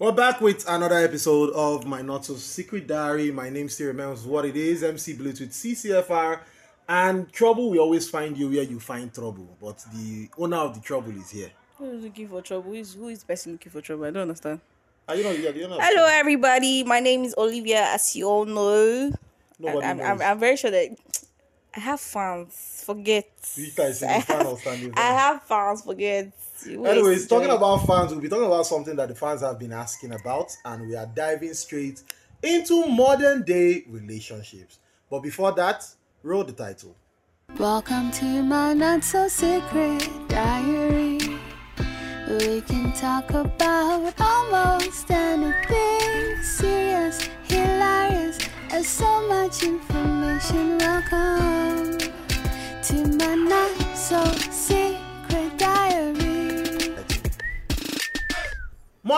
We're back with another episode of my not so secret diary. My name still remains what it is, MC Bluetooth CCFR. And trouble, we always find you where you find trouble. But the owner of the trouble is here. Who is looking for trouble? Who is, who is the person looking for trouble? I don't understand. Are you know, yeah, the owner of Hello, everybody. My name is Olivia, as you all know. Nobody I'm, knows. I'm, I'm very sure that I have fans. Forget. You guys I is a fan have, standing I have fans. Forget. Who Anyways, talking joy? about fans, we'll be talking about something that the fans have been asking about, and we are diving straight into modern day relationships. But before that, roll the title. Welcome to my not so secret diary. We can talk about almost anything serious, hilarious, and so much information. Welcome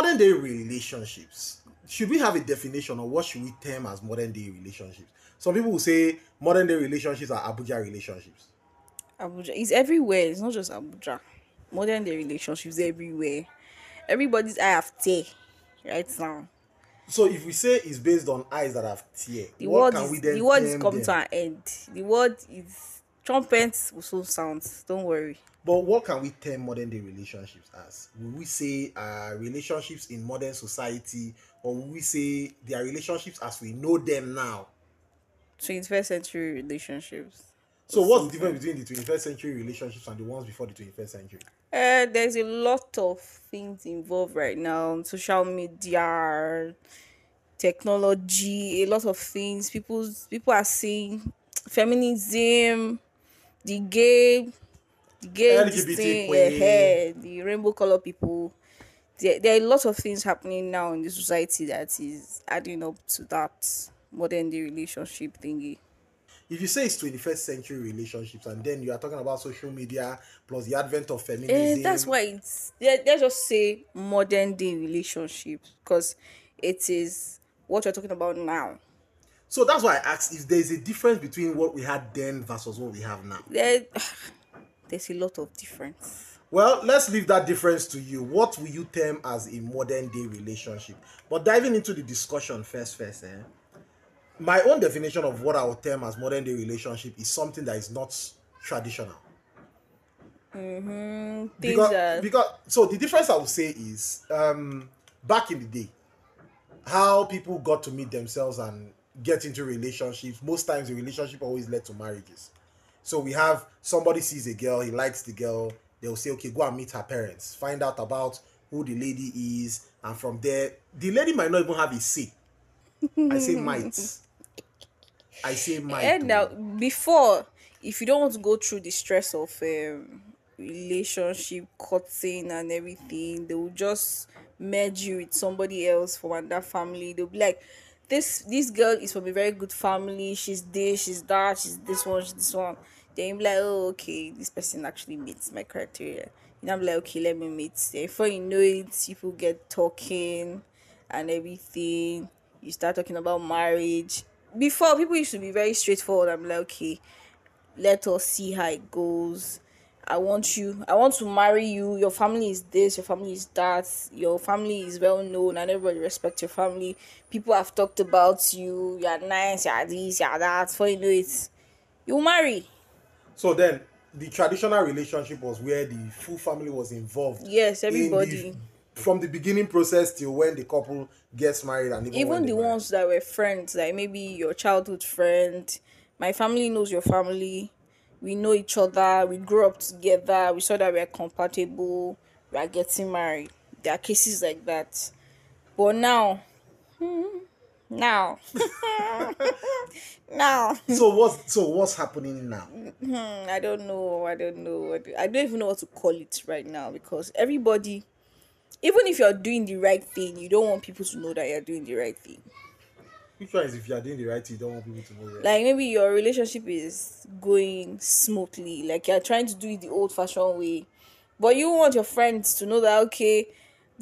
Modern day relationships. Should we have a definition or what should we term as modern day relationships? Some people will say modern day relationships are Abuja relationships. Abuja. It's everywhere. It's not just Abuja. Modern day relationships everywhere. Everybody's eye have tear right now. So if we say it's based on eyes that have tear, The what world can is we then the world is coming them? to an end. The world is trumpets will soon sound. Don't worry. But what can we term modern day relationships as? Will we say uh, relationships in modern society, or will we say they are relationships as we know them now? 21st century relationships. So what's the difference between the 21st century relationships and the ones before the 21st century? Uh, there's a lot of things involved right now. Social media, technology, a lot of things. People people are saying feminism, the gay, gay this LGBT thing, queer. yeah, the rainbow color people. There, there are a lot of things happening now in the society that is adding up to that modern day relationship thingy. If you say it's 21st century relationships and then you are talking about social media plus the advent of feminism, Eh, that's why it's let, let's just say modern day relationships because it is what you're talking about now. So that's why I asked if there's a difference between what we had then versus what we have now. There, there's a lot of difference. Well, let's leave that difference to you. What will you term as a modern day relationship? But diving into the discussion first, first, eh? My own definition of what I would term as modern day relationship is something that is not traditional. Things Because, because so the difference I would say is um back in the day, how people got to meet themselves and get into relationships. Most times the relationship always led to marriages. So we have somebody sees a girl, he likes the girl, they'll say, okay, go and meet her parents, find out about who the lady is, and from there, the lady might not even have a say. I say might. I say might. and now oh. before, if you don't want to go through the stress of um, relationship cutting and everything, they will just merge you with somebody else from another family. They'll be like, this this girl is from a very good family. She's this, she's that, she's this one, she's this one. Then be like, oh, okay, this person actually meets my criteria. And I'm like, okay, let me meet. Before you know it, people get talking and everything. You start talking about marriage. Before, people used to be very straightforward. I'm like, okay, let us see how it goes. I want you, I want to marry you. Your family is this, your family is that, your family is well known, and everybody respects your family. People have talked about you, you're nice, you're this, you're that. Before you know it, you marry. So then the traditional relationship was where the full family was involved. Yes, in the- everybody. from the beginning process till when the couple gets married and even, even the ones that were friends like maybe your childhood friend my family knows your family we know each other we grew up together we saw that we are compatible we are getting married there are cases like that but now hmm, now now So what's so what's happening now? Hmm, I don't know. I don't know. I don't- even know what to call it right now because everybody, even if you're doing the right thing, you don't want people to know that you're doing the right thing. Which one is if you are doing the right thing, you don't want people to know that. Like maybe your relationship is going smoothly, like you're trying to do it the old fashioned way, but you want your friends to know that okay,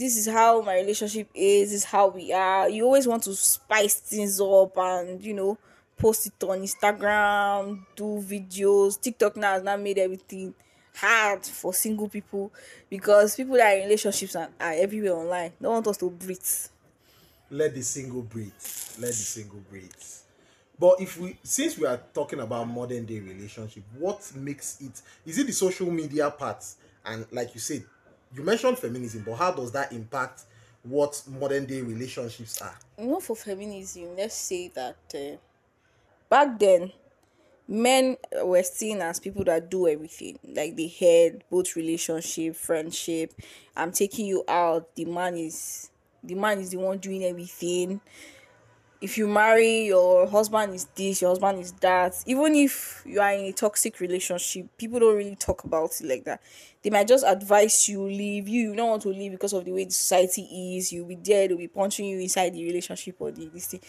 this is how my relationship is, this is how we are. You always want to spice things up and you know post it on Instagram, do videos. TikTok now has now made everything hard for single people because people that are in relationships are, are everywhere online. They want us to breathe. let the single breathe let the single breathe but if we since we are talking about modern day relationship what makes it is it the social media part and like you said you mentioned feminism but how does that impact what modern day relationships are? You know for feminism let's say that uh, back then men were seen as people that do everything like the head both relationship friendship. I'm taking you out the man is the man is the one doing everything if you marry your husband is this your husband is that even if you are in a toxic relationship people don't really talk about it like that. They might just advise you leave you you don't want to leave because of the way the society is. You'll be there they'll be punching you inside the relationship or the this thing.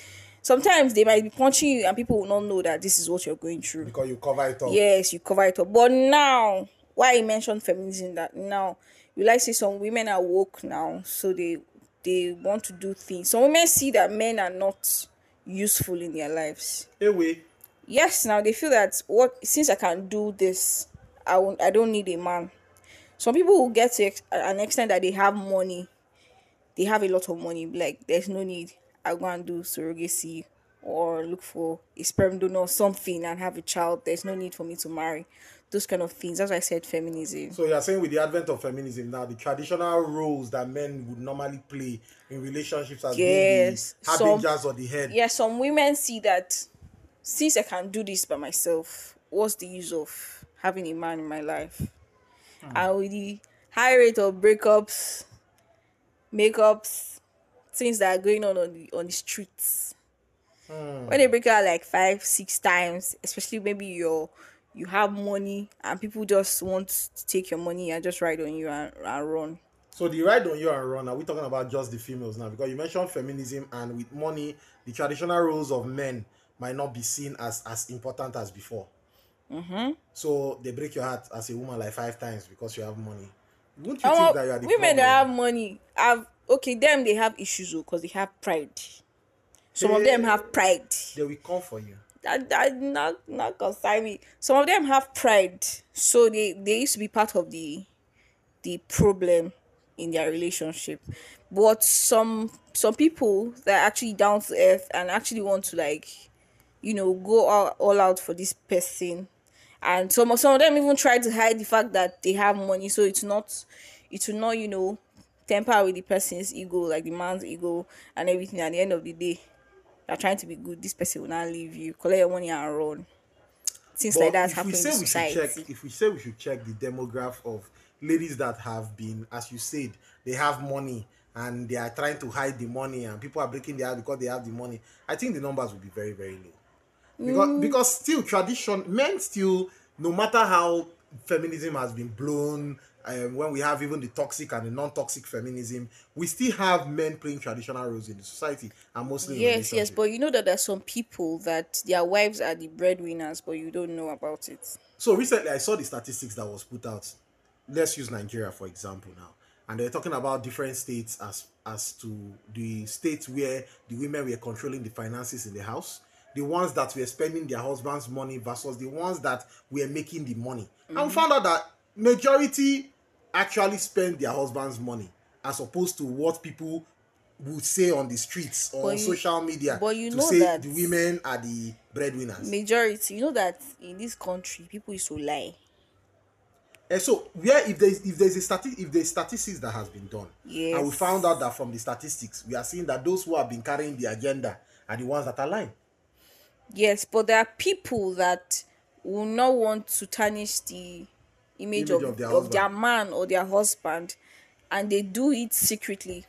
Sometimes they might be punching you and people will not know that this is what you're going through. Because you cover it up. Yes you cover it up. But now why i mentioned feminism that now you like see some women are woke now so they they want to do things. Some women see that men are not useful in their lives. Anyway yes now they feel that what since i can do this i won't i don't need a man. Some people will get to ex- an extent that they have money. They have a lot of money. Like there's no need. I go and do surrogacy or look for a sperm donor or something and have a child. There's no need for me to marry those kind of things. As i said feminism. So you're saying with the advent of feminism now the traditional roles that men would normally play in relationships as Yes, being the harbingers or the head. Yeah some women see that since i can do this by myself what's the use of having a man in my life? And with the high rate of breakups makeups things that are going on on the on the streets. Hmm. When they break out like five six times especially maybe you're you have money and people just want to take your money and just ride on you and, and run So the ride on you and run, are we talking about just the females now? Because you mentioned feminism and with money, the traditional roles of men might not be seen as as important as before. Mm-hmm. So they break your heart as a woman like five times because you have money. Wouldn't you Omo, think that you are the women that have money have okay them they have issues because they have pride some of them have pride They will come for you. That that not not concern me. Some of them have pride. So they they used to be part of the the problem in their relationship. But some some people that are actually down to earth and actually want to like you know go all, all out for this person. And some some of them even try to hide the fact that they have money. So it's not it will not you know temper with the person's ego like the man's ego and everything at the end of the day you're trying to be good this person will not leave you collect your money and run things like that happen in say we should society check, if we say we should check the demograph of ladies that have been, as you said, they have money and they are trying to hide the money, and people are breaking their heart because they have the money. I think the numbers will be very, very low. Because Mm. because still tradition, men still, no matter how feminism has been blown. Um, when we have even the toxic and the non-toxic feminism, we still have men playing traditional roles in the society and mostly yes yes but you know that there are some people that their wives are the breadwinners but you don't know about it So recently, I saw the statistics that was put out. Let's use Nigeria for example now, and they're talking about different states as as to the states where the women were controlling the finances in the house, the ones that were spending their husband's money versus the ones that were making the money. And we found out that majority actually spend their husband's money as opposed to what people would say on the streets or you- social media but you to know say that- the women are the breadwinners. majority you know that in this country people used to lie And so where if there's if there's a stati- if there's statistics that has been done, and we found out that from the statistics, we are seeing that those who have been carrying the agenda are the ones that are lying. yes but there are people that will not want to tarnish the image, Image of, of of, their their, husband. man or their husband and they do it secretly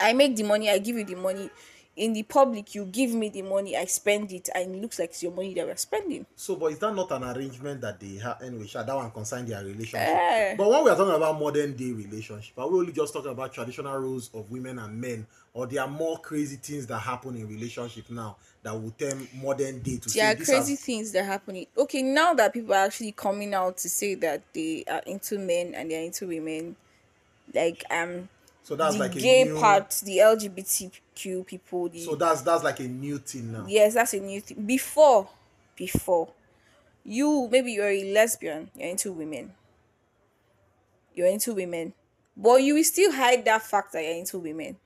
i make the money i give you the money in the public you give me the money i spend it and it looks like it's your money that we're spending So, but is that not an arrangement that they have anyway? That one concern their relationship. Eh. But when we are talking about modern day relationship, are we only just talking about traditional roles of women and men, or there are more crazy things that happen in relationship now that will term modern day to there say are crazy has- things that are happening okay now that people are actually coming out to say that they are into men and they're into women like um So that's the like a gay new, part the lgbtq people So that's that's like a new thing now. yes that's a new thing before before you maybe you're a lesbian you're into women you're into women, but you will still hide that fact that you're into women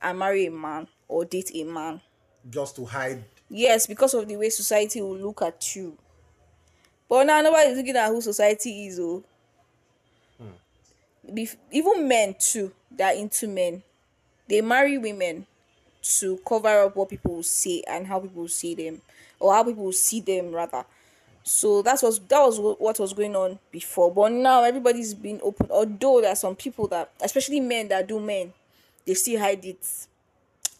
and marry a man or date a man. just to hide. Yes, because of the way society will look at you. But now nobody's looking at who society is. Oh, hmm. Bef- even men too that into men, they marry women to cover up what people will say and how people see them, or how people see them rather. So that was that was what was going on before. But now everybody's been open. Although there are some people that, especially men that do men, they still hide it.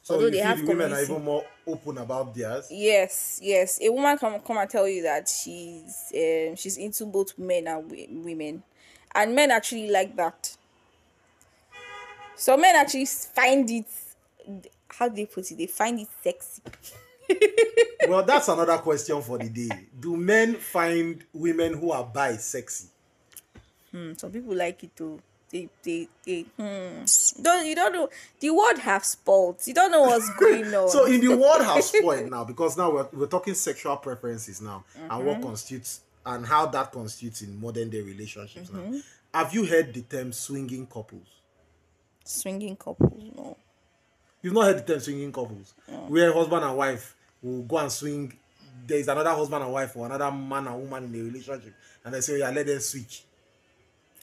So Although they have the women are even more open about theirs. Yes, yes. A woman can come and tell you that she's um, she's into both men and women, and men actually like that. So men actually find it. How do they put it? They find it sexy. well, that's another question for the day. Do men find women who are bi sexy? Hmm, some people like it too. They, they, they. Hmm. Don't you don't know the word have spoiled. You don't know what's going on. So in the world has spoiled now because now we're, we're talking sexual preferences now and Mm-hmm. what constitutes and how that constitutes in modern day relationships Mm-hmm. now. Have you heard the term swinging couples? Swinging couples, no. You've not heard the term swinging couples, where husband and wife will go and swing. There is another husband and wife or another man and woman in a relationship, and they say, "Yeah, let them switch."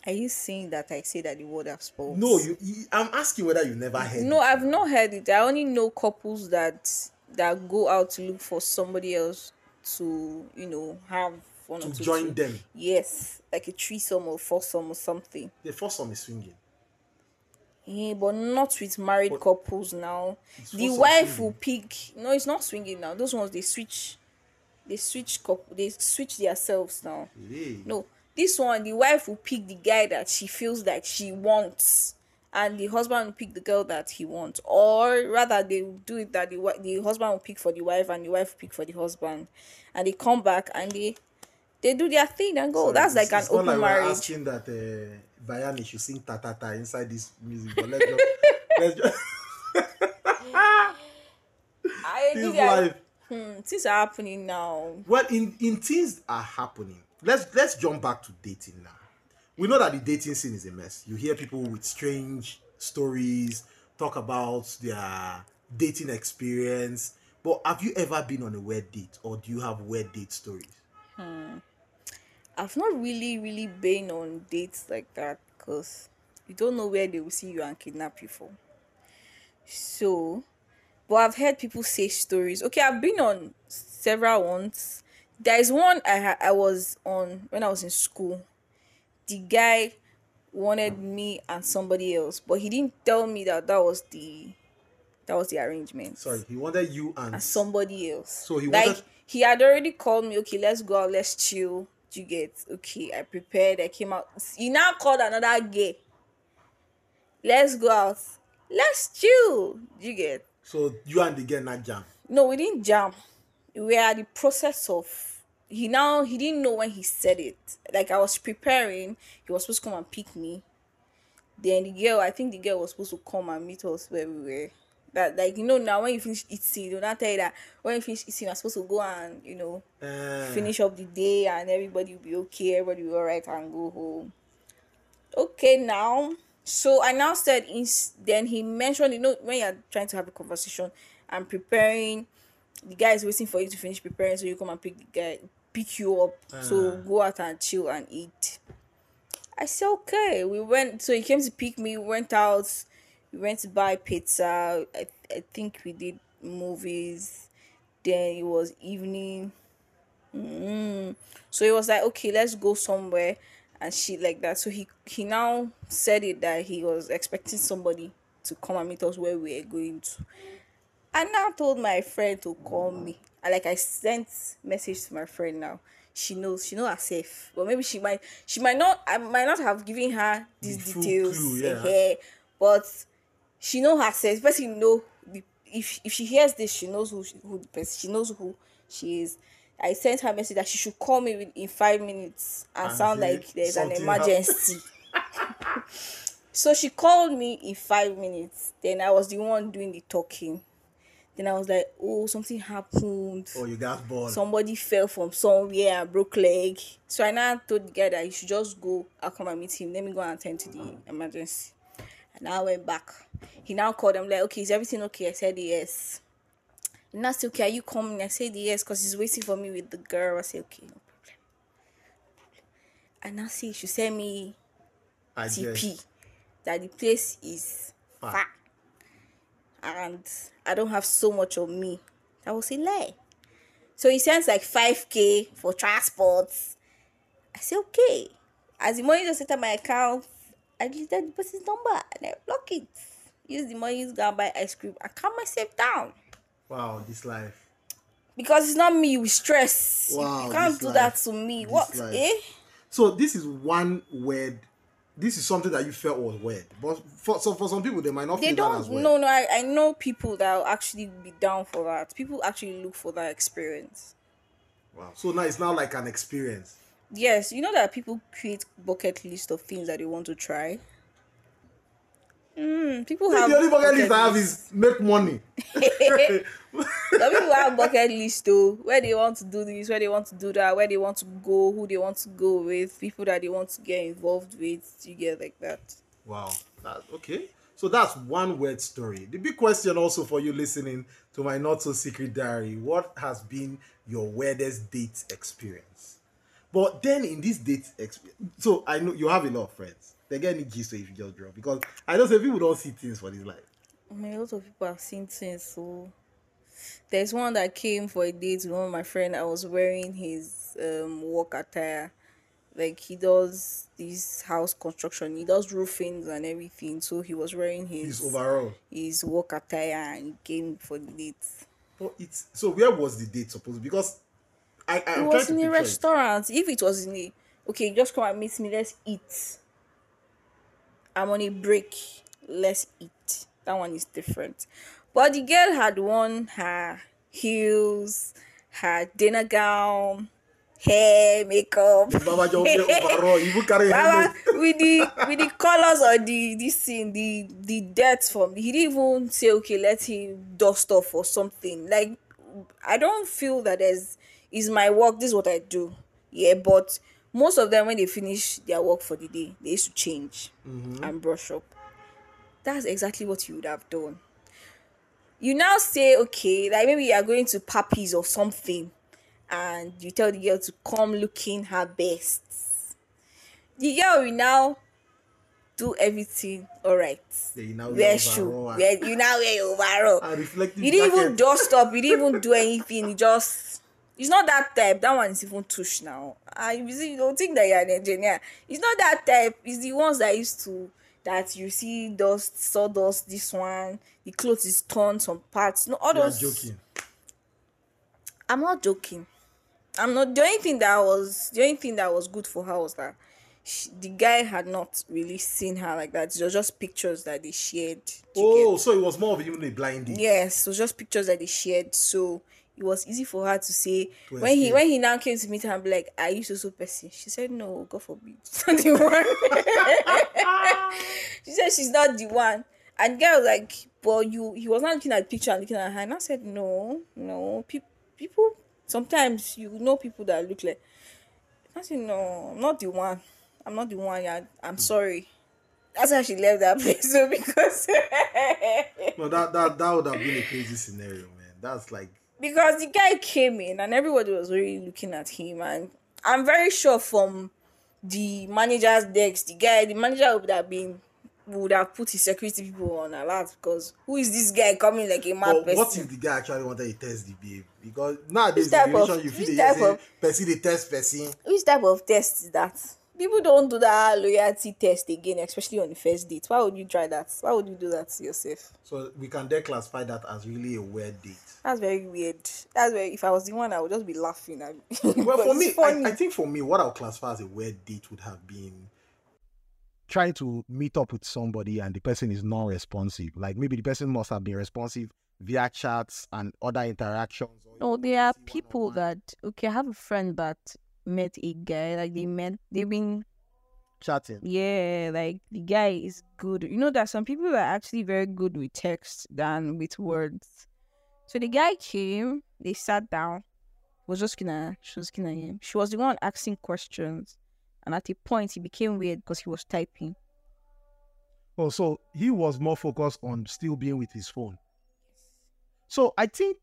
Are you saying that I say that the word have spoiled? No, you, you. I'm asking whether you never heard. No, it. I've not heard it. I only know couples that that go out to look for somebody else to, you know, have one or to two. join two- them. Yes, like a threesome or foursome or something. The foursome is swinging. Yeah, but not with married couples now. The wife swinging. will pick. No, it's not swinging now. Those ones they switch. They switch couple. They switch themselves now. Hey. No, this one the wife will pick the guy that she feels like she wants, and the husband will pick the girl that he wants, or rather they do it that the the husband will pick for the wife and the wife will pick for the husband, and they come back and they they do their thing and go. Oh, That's like an open like marriage. asking that uh, Bayani should sing ta ta ta inside this music, but let's just let's just I this life. hmm, things are happening now. Well, in in things are happening. Let's let's jump back to dating now. We know that the dating scene is a mess. You hear people with strange stories talk about their dating experience. But have you ever been on a weird date, or do you have weird date stories? Hmm. I've not really, really been on dates like that because you don't know where they will see you and kidnap you for. So, but I've heard people say stories. Okay, I've been on several ones. There is one I ha- I was on when I was in school. The guy wanted me and somebody else, but he didn't tell me that that was the that was the arrangement Sorry, he wanted you and and somebody else. So he like wanted- he had already called me. Okay, let's go out. Let's chill. You get okay? I prepared. I came out. He now called another gay. Let's go out. Let's chill. You get? so you and the girl not jam. No, we didn't jam. We are the process of. He now he didn't know when he said it. Like I was preparing. He was supposed to come and pick me. Then the girl, I think the girl was supposed to come and meet us where we were. That like you know now when you finish eating, not tell you that when you finish eating, you're supposed to go and you know Eh, finish up the day and everybody will be okay, everybody will be alright and go home. Okay, now. So I now said, ins- then he mentioned, you know, when you're trying to have a conversation and preparing, the guy is waiting for you to finish preparing so you come and pick the guy, pick you up. So go out and chill and eat. I said, okay. We went, so he came to pick me, went out, we went to buy pizza. I, I think we did movies. Then it was evening. Mm. So it was like, okay, let's go somewhere and shit like that. So he he now said it that he was expecting somebody to come and meet us where we were going to. I now told my friend to call me. And like I sent message to my friend now. She knows, she knows herself. But maybe she might she might not I might not have given her these The full details. clue, yeah. but she know herself. Person know the, if if she hears this, she knows who she, who the person she knows who she is. I sent her a message that she should call me in five minutes and, And sound like there's an emergency. so she called me in five minutes. Then I was the one doing the talking. Then I was like, oh, something happened. Oh, you got bored. Somebody fell from somewhere and broke leg. So I now told the guy that he should just go. I'll come and meet him. Let me go and attend to the uh-huh. emergency. And I went back. He now called. I'm like, okay, is everything okay? I said yes. And said, okay, are you coming? I said yes, because he's waiting for me with the girl. I said, okay, no problem. And I see she send me I guess. TP that the place is Far. far. And I don't have so much of me. That was a lie. So he sends like 5k for transport. I say, okay. As the money just enter my account, I deleted the person's number and I block it. Use the money to go and buy ice cream and calm myself down. Wow, this life. Because it's not me with stress. You- Wow, you can't do life. that to me. This what? life. Eh? So this is one word. This is something that you felt was weird, but for so for some people they might not they feel that as don't no no I, I know people that will actually be down for that people actually look for that experience Wow. So now it's now like an experience. yes you know that people create bucket list of things that they want to try mm, people have the only bucket list I have is make money. Some people have bucket list though where they want to do this where they want to do that where they want to go who they want to go with people that they want to get involved with you get like that Wow. That, okay. So that's one weird story. The big question also for you listening to my not so secret diary: What has been your weirdest date experience? But then in this date experience, so I know you have a lot of friends. They get any gist if you just drop because I don't some people don't see things for this life. I mean, a lot of people have seen things. So there's one that came for a date with one of my friend. I was wearing his um work attire. Like he does this house construction. He does roofings and everything. So he was wearing his His overall. his work attire and he came for the date. But it's so where was the date supposed to be? Because I, I It was in to a picture it. restaurant. If it was in a okay, just come and meet me. Let's eat. I'm on a break. Let's eat. That one is different. But the girl had worn her heels, her dinner gown, hair, makeup. Baba overall. You even carry Baba, with the with the colors or the this thing, the the dirt from he didn't even say okay, let him dust off or something. Like I don't feel that there's is my work, this is what I do. Yeah, but most of them when they finish their work for the day, they used to change mm-hmm. and brush up. That's exactly what you would have done. You now say, okay, like maybe you are going to puppies or something, and you tell the girl to come looking her best the girl will now do everything all right. Yeah, you now Wear shoe. Wear, ah. you now wear your overall. You didn't even dust up. You didn't even do anything. You just. It's not that type. That one is even tush now. I you see, you don't think that you're an engineer. It's not that type. It's the ones that used to that you see dust, sawdust. This one, the clothes is torn some parts. No, all You are those. joking. I'm not joking. I'm not. The only thing that was the only thing that was good for her was that she, the guy had not really seen her like that. It was just pictures that they shared. Do you Oh, so it was more of even a blind date. yes, it was just pictures that they shared. So it was easy for her to say To when he when he now came to meet her and be like, "Are you so so person?" She said, "No, God forbid." She's not the one. she said she's not the one. And the guy was like, "Well, you." He was not looking at the picture and looking at her, and I said, "No, no, pe- people. Sometimes you know people that look like." I said, "No, I'm not the one. I'm not the one. Yeah, I'm hmm. sorry." That's how she left that place. So because No, that, that that would have been a crazy scenario, man. That's like because the guy came in and everybody was really looking at him and i'm very sure from the manager's desk the guy the manager would have been would have put his security people on alert because who is this guy coming like a mad but person what if the guy actually wanted to test the babe? Because nowadays Which the type of- relation you feel they say of- person they test person. which type of test is that people don't do that loyalty test again especially on the first date why would you try that why would you do that to yourself So we can then classify that as really a weird date. that's very weird that's very if i was the one i would just be laughing at Well, for me, funny. I, I think for me, what I'll classify as a weird date would have been trying to meet up with somebody and the person is non-responsive. Like maybe the person must have been responsive via chats and other interactions. or No, there are people that okay. I have a friend that met a guy. Like they met, they've mm. been chatting. yeah. Like the guy is good. You know that some people are actually very good with text than with words. So the guy came, they sat down, was just gonna she was gonna him. She was the one asking questions. And at a point he became weird because he was typing. Oh, so he was more focused on still being with his phone. So I think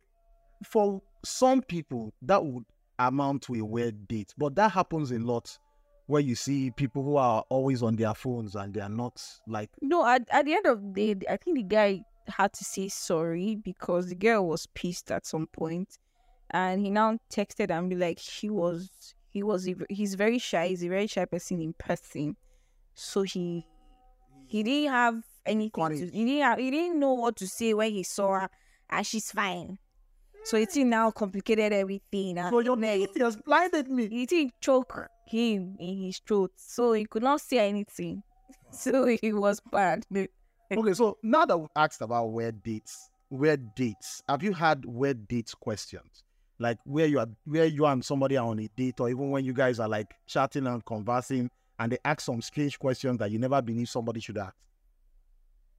for some people that would amount to a weird date, but that happens a lot where you see people who are always on their phones and they are not like No, at, at the end of the day, I think the guy had to say sorry because the girl was pissed at some point, and he now texted and be like, he was he was he's very shy. He's a very shy person in person, so he he didn't have anything. To, he didn't have, he didn't know what to say when he saw her, and she's fine. So it now complicated everything. So your date has blinded me. he did choke him in his throat, so he could not see anything. So he was bad. Okay, so now that we've asked about weird dates, weird dates, have you had weird dates questions? Like where you are where you and somebody are on a date or even when you guys are like chatting and conversing and they ask some strange questions that you never believe somebody should ask.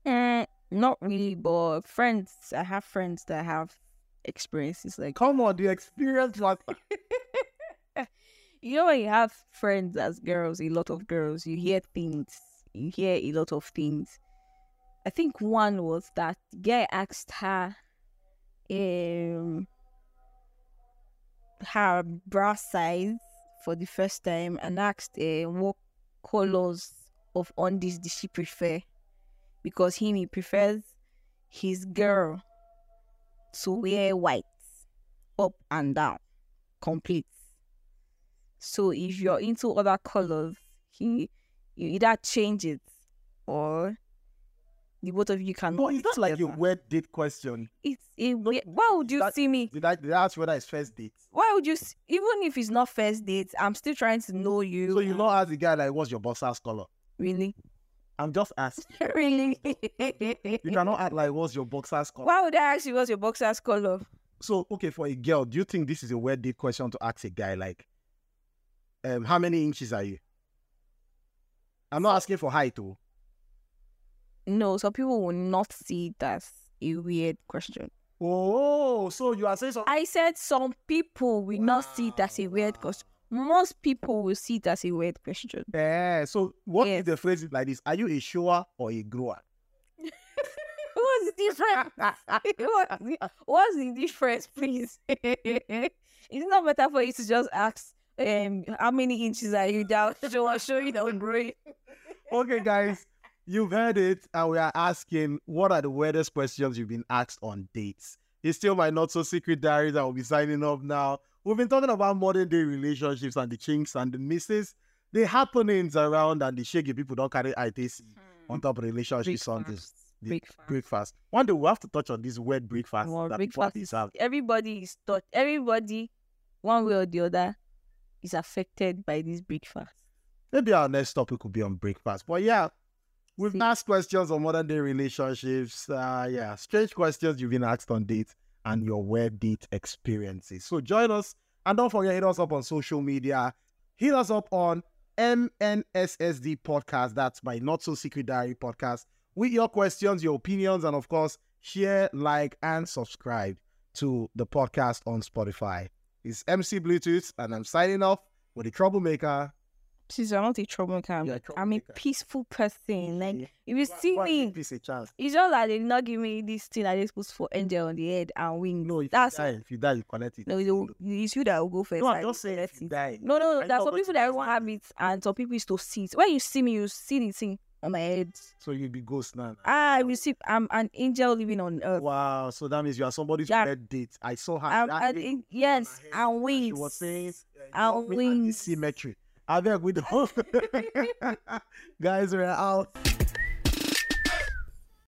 Mm, not really, but friends. I have friends that have experiences like Come on, the experience you know when you have friends as girls, a lot of girls, you hear things, you hear a lot of things. I think one was that guy asked her, um, her bra size for the first time and asked uh, what colors of undies did she prefer because him he prefers his girl to wear white up and down complete so if you're into other colors he you either change it or the both of you can No, it's not like a together. weird date question. it's a weird why would you that- see me Did I, did I ask whether it's first date? why would you s- even if it's not first date i'm still trying to know you So you not ask the guy like what's your boxer's color? really I'm just asking. really You cannot act like what's your boxer's color. why would i ask you what's your boxer's color So okay, for a girl, do you think this is a weird question to ask a guy like um how many inches are you? I'm not asking for height too. no some people will not see as a weird question Oh, so you are saying something I said some people will not see that's a weird question. Most people will see it as a weird question. Yeah. So what if Yes. the phrase is like this? Are you a shower or a grower? What's the difference? what's, the, what's the difference, please? it's not better for you to just ask um how many inches are you down? Show I'll show you the brain. okay, guys, you've heard it, and we are asking what are the weirdest questions you've been asked on dates. It's still my not so secret diary that will be signing up now. We've been talking about modern day relationships and the chinks and the misses, the happenings around and the shaky people don't carry ITC on top of relationships on this Breakfast. breakfast. One day we'll have to touch on this word breakfast Well, that breakfast is have. everybody is taught everybody one way or the other is affected by this breakfast. Maybe our next topic could be on breakfast. But yeah, we've See. asked questions on modern day relationships. Uh, yeah, strange questions you've been asked on dates and your web date experiences. So join us and don't forget hit us up on social media. Hit us up on MNSSD podcast. That's my not so secret diary podcast. With your questions, your opinions, and of course, share, like, and subscribe to the podcast on Spotify. It's MC Bluetooth, and I'm signing off with a troublemaker. Since I'm not a troublemaker, a I'm a peaceful person. Like if you see me, give a chance. It's just that they did not give me this thing that they supposed for angel on the head and wings. No, if that's you die, if you die, you connect it. no, you, it's you that will go first. No, I I'm just saying if you die. No, no, no. There's some people that won't have it, and some people used to see it. When you see me, you see the thing on my head. So you'll be ghost now. I receive. Ah, I'm an angel living on earth. Wow, so that means you are somebody's Yeah. red date. I saw her. I'm, that and day, it- yes, and she wings. was saying and wings. symmetry. I beg we don't. Guys, we're out.